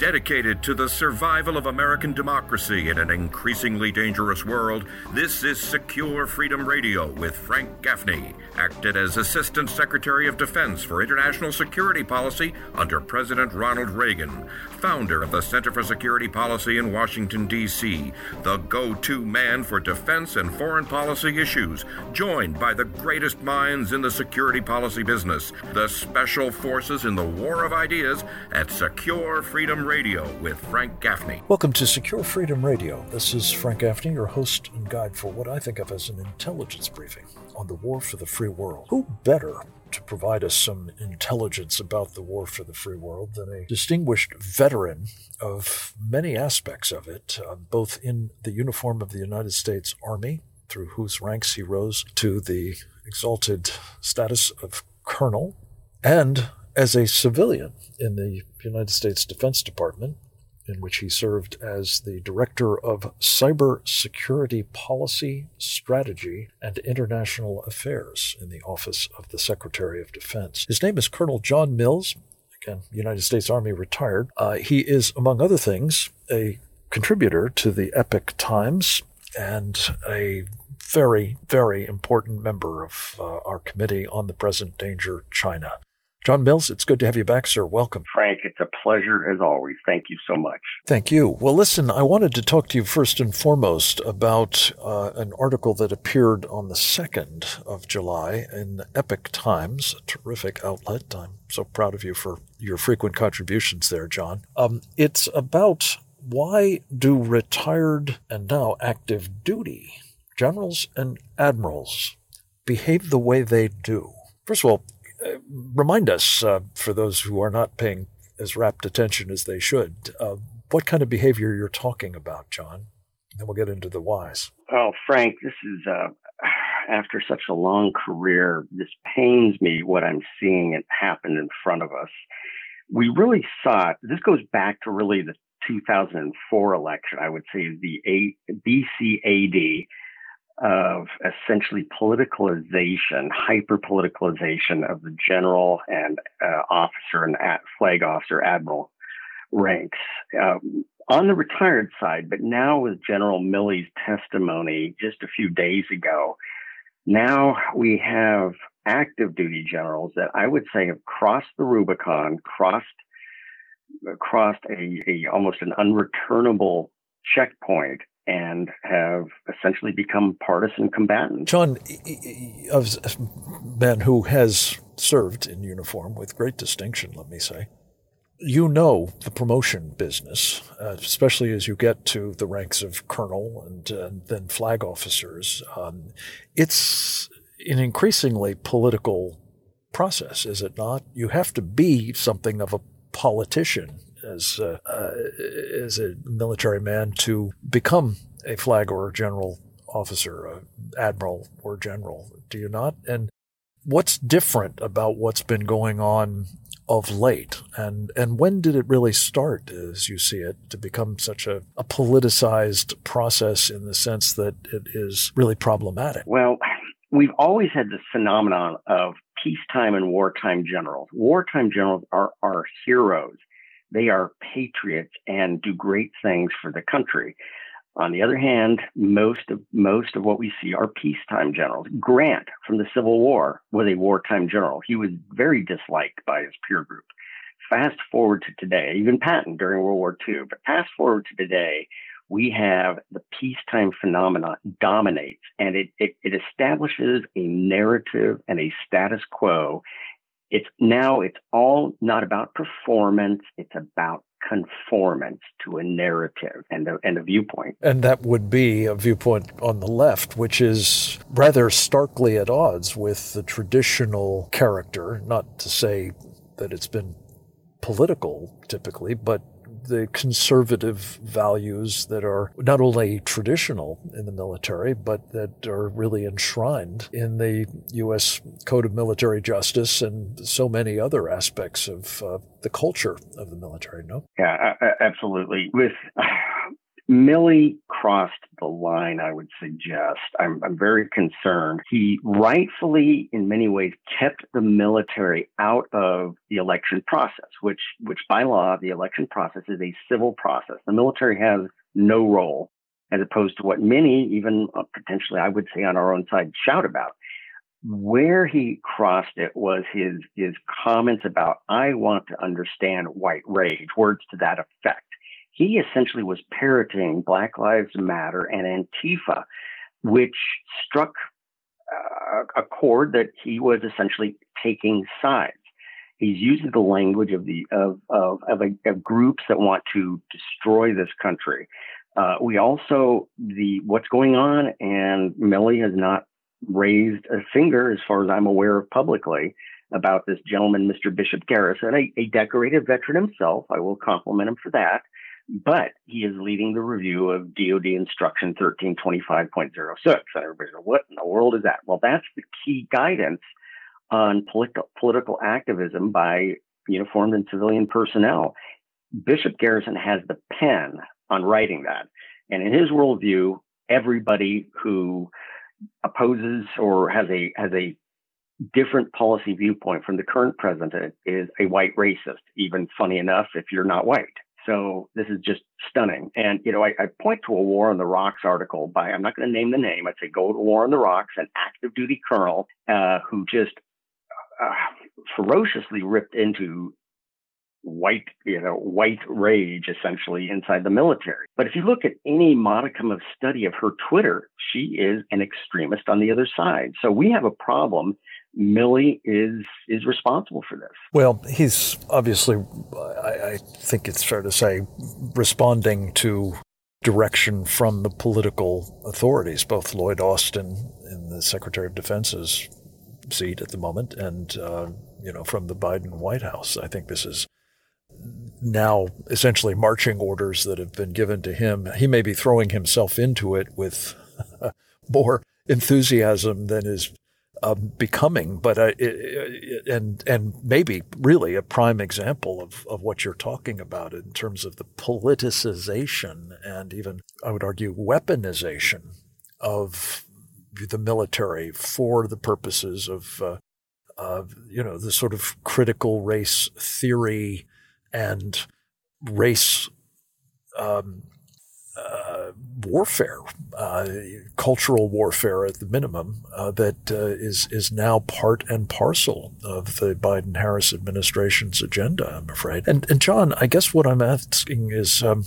Dedicated to the survival of American democracy in an increasingly dangerous world, this is Secure Freedom Radio with Frank Gaffney, acted as Assistant Secretary of Defense for International Security Policy under President Ronald Reagan, founder of the Center for Security Policy in Washington, D.C., the go to man for defense and foreign policy issues, joined by the greatest minds in the security policy business, the special forces in the war of ideas at Secure Freedom Radio with Frank Gaffney. Welcome to Secure Freedom Radio. This is Frank Gaffney, your host and guide for what I think of as an intelligence briefing on the war for the free world. Who better to provide us some intelligence about the war for the free world than a distinguished veteran of many aspects of it, uh, both in the uniform of the United States Army, through whose ranks he rose to the exalted status of colonel, and as a civilian in the United States Defense Department, in which he served as the Director of Cyber Security Policy, Strategy, and International Affairs in the Office of the Secretary of Defense. His name is Colonel John Mills, again, United States Army retired. Uh, he is, among other things, a contributor to the Epoch Times and a very, very important member of uh, our committee on the present danger, China. John Mills, it's good to have you back, sir. Welcome. Frank, it's a pleasure as always. Thank you so much. Thank you. Well, listen, I wanted to talk to you first and foremost about uh, an article that appeared on the 2nd of July in Epoch Times, a terrific outlet. I'm so proud of you for your frequent contributions there, John. Um, it's about why do retired and now active duty generals and admirals behave the way they do? First of all, remind us, uh, for those who are not paying as rapt attention as they should, uh, what kind of behavior you're talking about, John? And then we'll get into the whys. Oh, Frank, this is uh, after such a long career. This pains me what I'm seeing it happen in front of us. We really saw it. This goes back to really the 2004 election. I would say the A- BCAD of essentially politicalization, hyper politicalization of the general and uh, officer and flag officer admiral ranks um, on the retired side. But now with General Milley's testimony just a few days ago, now we have active duty generals that I would say have crossed the Rubicon, crossed crossed a, a almost an unreturnable checkpoint and have essentially become partisan combatants. John, a man who has served in uniform with great distinction, let me say, you know the promotion business, uh, especially as you get to the ranks of colonel and uh, then flag officers. Um, it's an increasingly political process, is it not? You have to be something of a politician as uh, uh, as a military man to become a flag or a general officer, a admiral or general. Do you not? And what's different about what's been going on of late? And and when did it really start, as you see it, to become such a, a politicized process in the sense that it is really problematic? Well, we've always had this phenomenon of peacetime and wartime generals. Wartime generals are, are heroes. They are patriots and do great things for the country. On the other hand, most of most of what we see are peacetime generals. Grant from the Civil War was a wartime general. He was very disliked by his peer group. Fast forward to today, even Patton during World War II, but fast forward to today, we have the peacetime phenomenon dominates and it, it, it establishes a narrative and a status quo it's now it's all not about performance it's about conformance to a narrative and a, and a viewpoint. And that would be a viewpoint on the left which is rather starkly at odds with the traditional character not to say that it's been political typically but the conservative values that are not only traditional in the military, but that are really enshrined in the U.S. Code of Military Justice and so many other aspects of uh, the culture of the military. No? Yeah, absolutely. With Milley crossed the line, I would suggest. I'm, I'm very concerned. He rightfully, in many ways, kept the military out of the election process, which, which by law, the election process is a civil process. The military has no role, as opposed to what many, even uh, potentially, I would say on our own side, shout about. Where he crossed it was his, his comments about, I want to understand white rage, words to that effect he essentially was parroting Black Lives Matter and Antifa, which struck uh, a chord that he was essentially taking sides. He's using the language of the of of, of, a, of groups that want to destroy this country. Uh, we also the what's going on, and Milley has not raised a finger, as far as I'm aware of publicly, about this gentleman, Mr. Bishop Garrison, a, a decorated veteran himself. I will compliment him for that but he is leading the review of DoD Instruction 1325.06. And everybody's like, what in the world is that? Well, that's the key guidance on political, political activism by uniformed and civilian personnel. Bishop Garrison has the pen on writing that. And in his worldview, everybody who opposes or has a has a different policy viewpoint from the current president is a white racist. Even funny enough, if you're not white. So this is just stunning. And, you know, I, I point to a War on the Rocks article by, I'm not going to name the name. I'd say go to War on the Rocks, an active duty colonel uh, who just uh, ferociously ripped into white, you know, white rage essentially inside the military. But if you look at any modicum of study of her Twitter, she is an extremist on the other side. So we have a problem Milley is is responsible for this. Well, he's obviously, I, I, think it's fair to say, responding to direction from the political authorities, both Lloyd Austin in the Secretary of Defense's seat at the moment, and uh, you know from the Biden White House. I think this is now essentially marching orders that have been given to him. He may be throwing himself into it with more enthusiasm than is um, becoming, but uh, it, and and maybe really a prime example of, of what you're talking about in terms of the politicization and even I would argue weaponization of the military for the purposes of uh, of you know the sort of critical race theory and race um, uh, warfare, uh, cultural warfare at the minimum, uh, that uh, is is now part and parcel of the Biden Harris administration's agenda. I'm afraid. And and John, I guess what I'm asking is, um,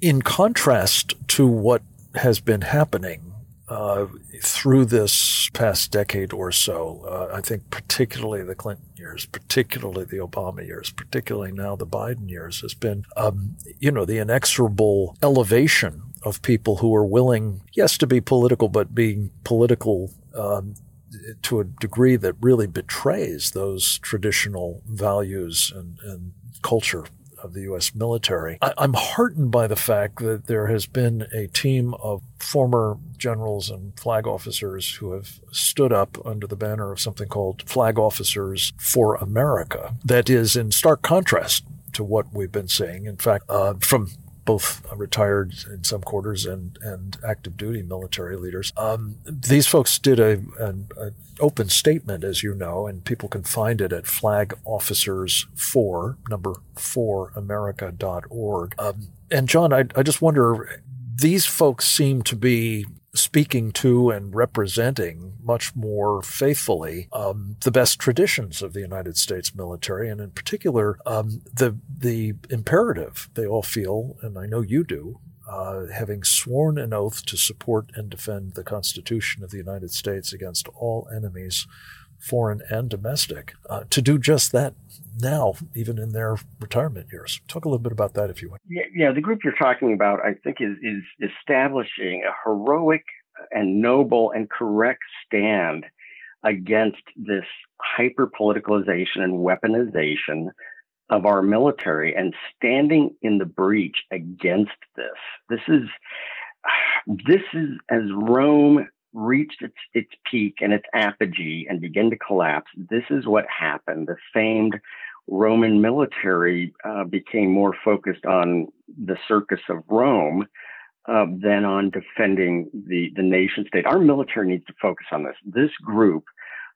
in contrast to what has been happening uh, through this past decade or so, uh, I think particularly the Clinton years, particularly the Obama years, particularly now the Biden years, has been, um, you know, the inexorable elevation of people who are willing, yes, to be political, but being political um, to a degree that really betrays those traditional values and, and culture of the U.S. military. I, am heartened by the fact that there has been a team of former generals and flag officers who have stood up under the banner of something called Flag Officers for America. That is in stark contrast to what we've been seeing. In fact, uh, from both retired in some quarters and, and active duty military leaders. Um, these folks did a, an, open statement, as you know, and people can find it at Flag Officers for number four America.org. Um, and John, I, I just wonder, these folks seem to be speaking to and representing much more faithfully um, the best traditions of the United States military, and in particular um, the the imperative they all feel, and I know you do, uh, having sworn an oath to support and defend the Constitution of the United States against all enemies, foreign and domestic, uh, to do just that now, even in their retirement years. Talk a little bit about that, if you would. Yeah, yeah the group you're talking about, I think, is, is establishing a heroic and noble and correct stand against this hyper politicalization and weaponization of our military and standing in the breach against this. This is this is as Rome reached its its peak and its apogee and began to collapse. This is what happened. The famed Roman military uh, became more focused on the circus of Rome uh, than on defending the, the nation state. Our military needs to focus on this. This group,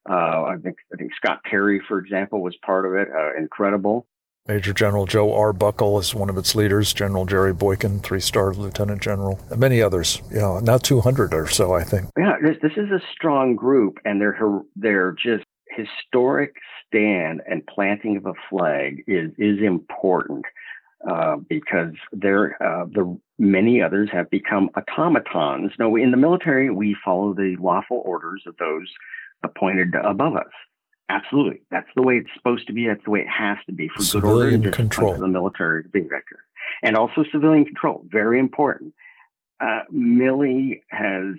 uh, I think, I think Scott Perry, for example, was part of it. Uh, incredible. Major General Joe Arbuckle is one of its leaders. General Jerry Boykin, three-star lieutenant general, and many others. You know, now 200 or so, I think. Yeah, this, this is a strong group, and they're they're just historic stand and planting of a flag is is important uh, because uh, the many others have become automatons. Now, in the military, we follow the lawful orders of those appointed above us. Absolutely, that's the way it's supposed to be. That's the way it has to be for civilian good order control. For the military to be and also civilian control, very important. Uh, Milley has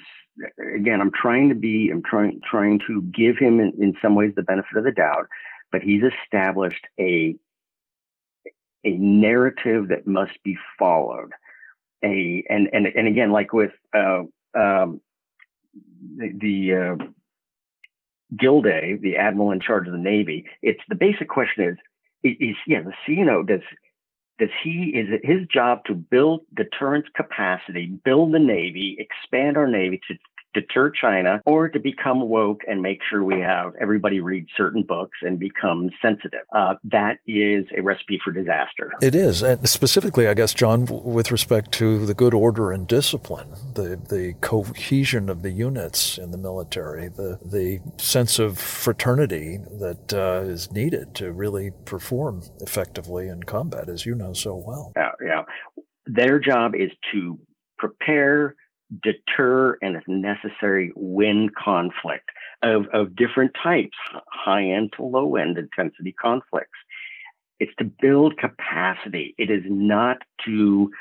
again. I'm trying to be. I'm trying trying to give him in, in some ways the benefit of the doubt, but he's established a a narrative that must be followed. A and and and again, like with uh, um, the, the uh, Gilday, the admiral in charge of the Navy, it's the basic question is, is yeah, the CNO does does he is it his job to build deterrence capacity, build the Navy, expand our Navy to deter China or to become woke and make sure we have everybody read certain books and become sensitive. Uh, that is a recipe for disaster. It is. And specifically, I guess, John, with respect to the good order and discipline, the, the cohesion of the units in the military, the, the sense of fraternity that uh, is needed to really perform effectively in combat, as you know so well. Yeah, yeah. Their job is to prepare deter and if necessary win conflict of, of different types high end to low end intensity conflicts. It's to build capacity. It is not to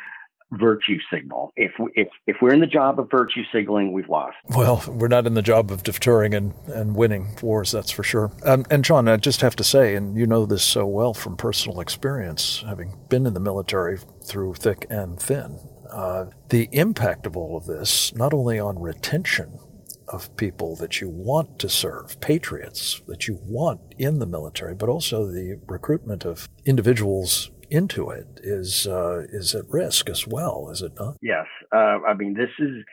virtue signal. If if if we're in the job of virtue signaling we've lost. Well we're not in the job of deterring and and winning wars that's for sure. Um, and john i just have to say and you know this so well from personal experience having been in the military through thick and thin uh, the impact of all of this, not only on retention of people that you want to serve, patriots that you want in the military, but also the recruitment of individuals into it is uh, is at risk as well, is it not? Yes, uh, I mean this is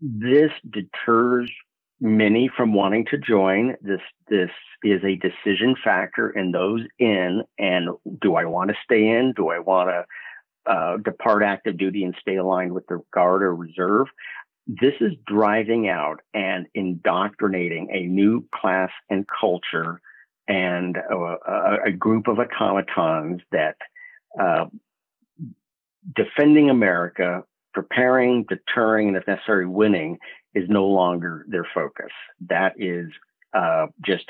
this deters many from wanting to join. This this is a decision factor in those in, and do I want to stay in? Do I want to uh, depart active duty and stay aligned with the guard or reserve. This is driving out and indoctrinating a new class and culture and a, a, group of automatons that uh, defending America, preparing, deterring, and if necessary, winning is no longer their focus. That is uh, just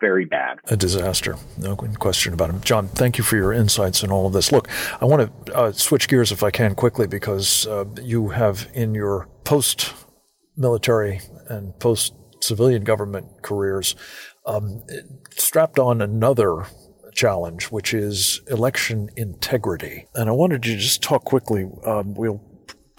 very bad. A disaster, no question about it. John, thank you for your insights in all of this. Look, I want to uh, switch gears if I can quickly because uh, you have in your post military and post civilian government careers um, strapped on another challenge, which is election integrity. And I wanted to just talk quickly. Um, we'll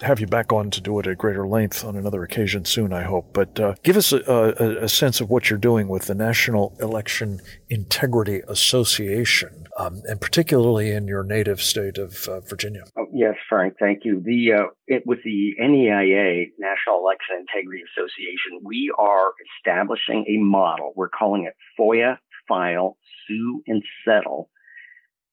have you back on to do it at greater length on another occasion soon, I hope. But uh, give us a, a, a, sense of what you're doing with the National Election Integrity Association, um, and particularly in your native state of uh, Virginia. Oh, yes, Frank, thank you. The uh, it, with the NEIA, National Election Integrity Association, we are establishing a model. We're calling it FOIA, File, Sue, and Settle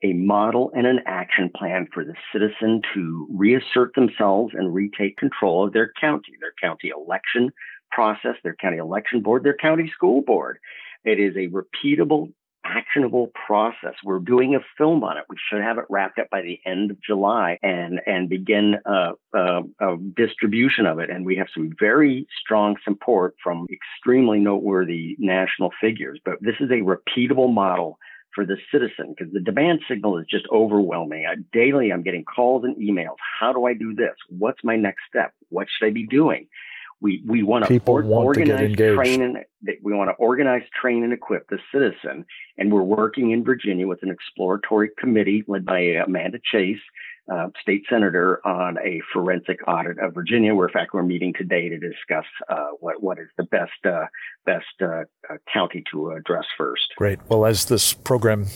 a model and an action plan for the citizen to reassert themselves and retake control of their county, their county election process, their county election board, their county school board. It is a repeatable, actionable process. We're doing a film on it. We should have it wrapped up by the end of July and and begin a, a, a distribution of it. And we have some very strong support from extremely noteworthy national figures. But this is a repeatable model for the citizen because the demand signal is just overwhelming. I, daily, I'm getting calls and emails. How do I do this? What's my next step? What should I be doing? We we want to or, organize, to train, and we want to organize, train, and equip the citizen. And we're working in Virginia with an exploratory committee led by Amanda Chase uh, state senator on a forensic audit of Virginia, where in fact we're meeting today to discuss uh, what what is the best uh, best uh, uh, county to address first. Great. Well, as this program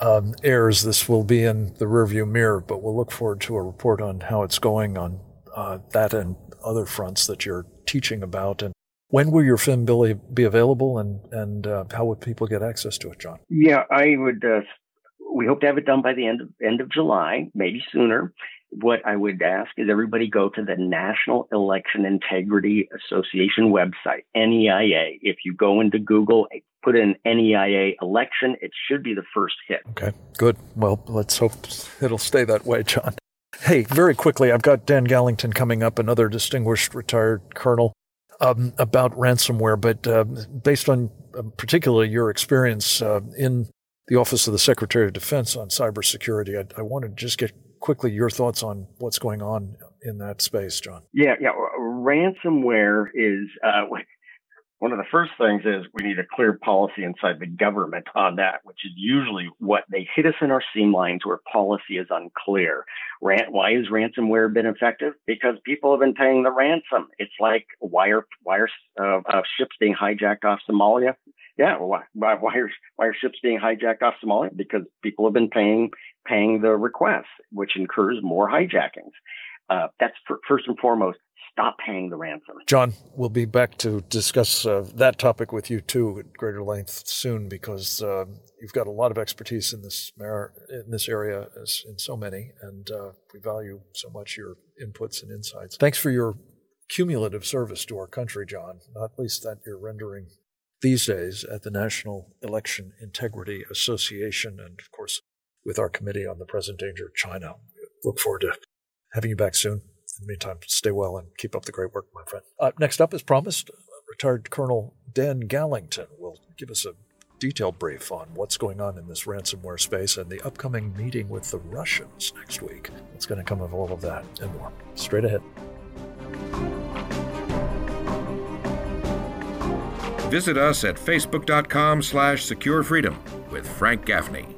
um, airs, this will be in the rearview mirror, but we'll look forward to a report on how it's going on uh, that and other fronts that you're teaching about. And when will your film Billy be available, and and uh, how would people get access to it, John? Yeah, I would. Uh, we hope to have it done by the end of end of July, maybe sooner. What I would ask is everybody go to the National Election Integrity Association website, NEIA. If you go into Google, put in NEIA election, it should be the first hit. Okay, good. Well, let's hope it'll stay that way, John. Hey, very quickly, I've got Dan Gallington coming up, another distinguished retired colonel, um, about ransomware. But uh, based on uh, particularly your experience uh, in the Office of the Secretary of Defense on cybersecurity, I, I wanted to just get quickly your thoughts on what's going on in that space, John. Yeah, yeah. Ransomware is uh, one of the first things is we need a clear policy inside the government on that, which is usually what they hit us in our seam lines where policy is unclear. Ran- why has ransomware been effective? Because people have been paying the ransom. It's like wire wire uh, uh, ships being hijacked off Somalia. Yeah, why, why, are, why are ships being hijacked off Somalia? Because people have been paying paying the requests, which incurs more hijackings. Uh, that's for, first and foremost stop paying the ransom. John, we'll be back to discuss uh, that topic with you too at greater length soon because uh, you've got a lot of expertise in this mar- in this area as in so many, and uh, we value so much your inputs and insights. Thanks for your cumulative service to our country, John. Not least that you're rendering these days at the National Election Integrity Association, and of course with our committee on the present danger of China. Look forward to having you back soon. In the meantime, stay well and keep up the great work, my friend. Uh, next up, as promised, retired Colonel Dan Gallington will give us a detailed brief on what's going on in this ransomware space and the upcoming meeting with the Russians next week. What's going to come of all of that and more. Straight ahead. Visit us at facebook.com slash securefreedom with Frank Gaffney.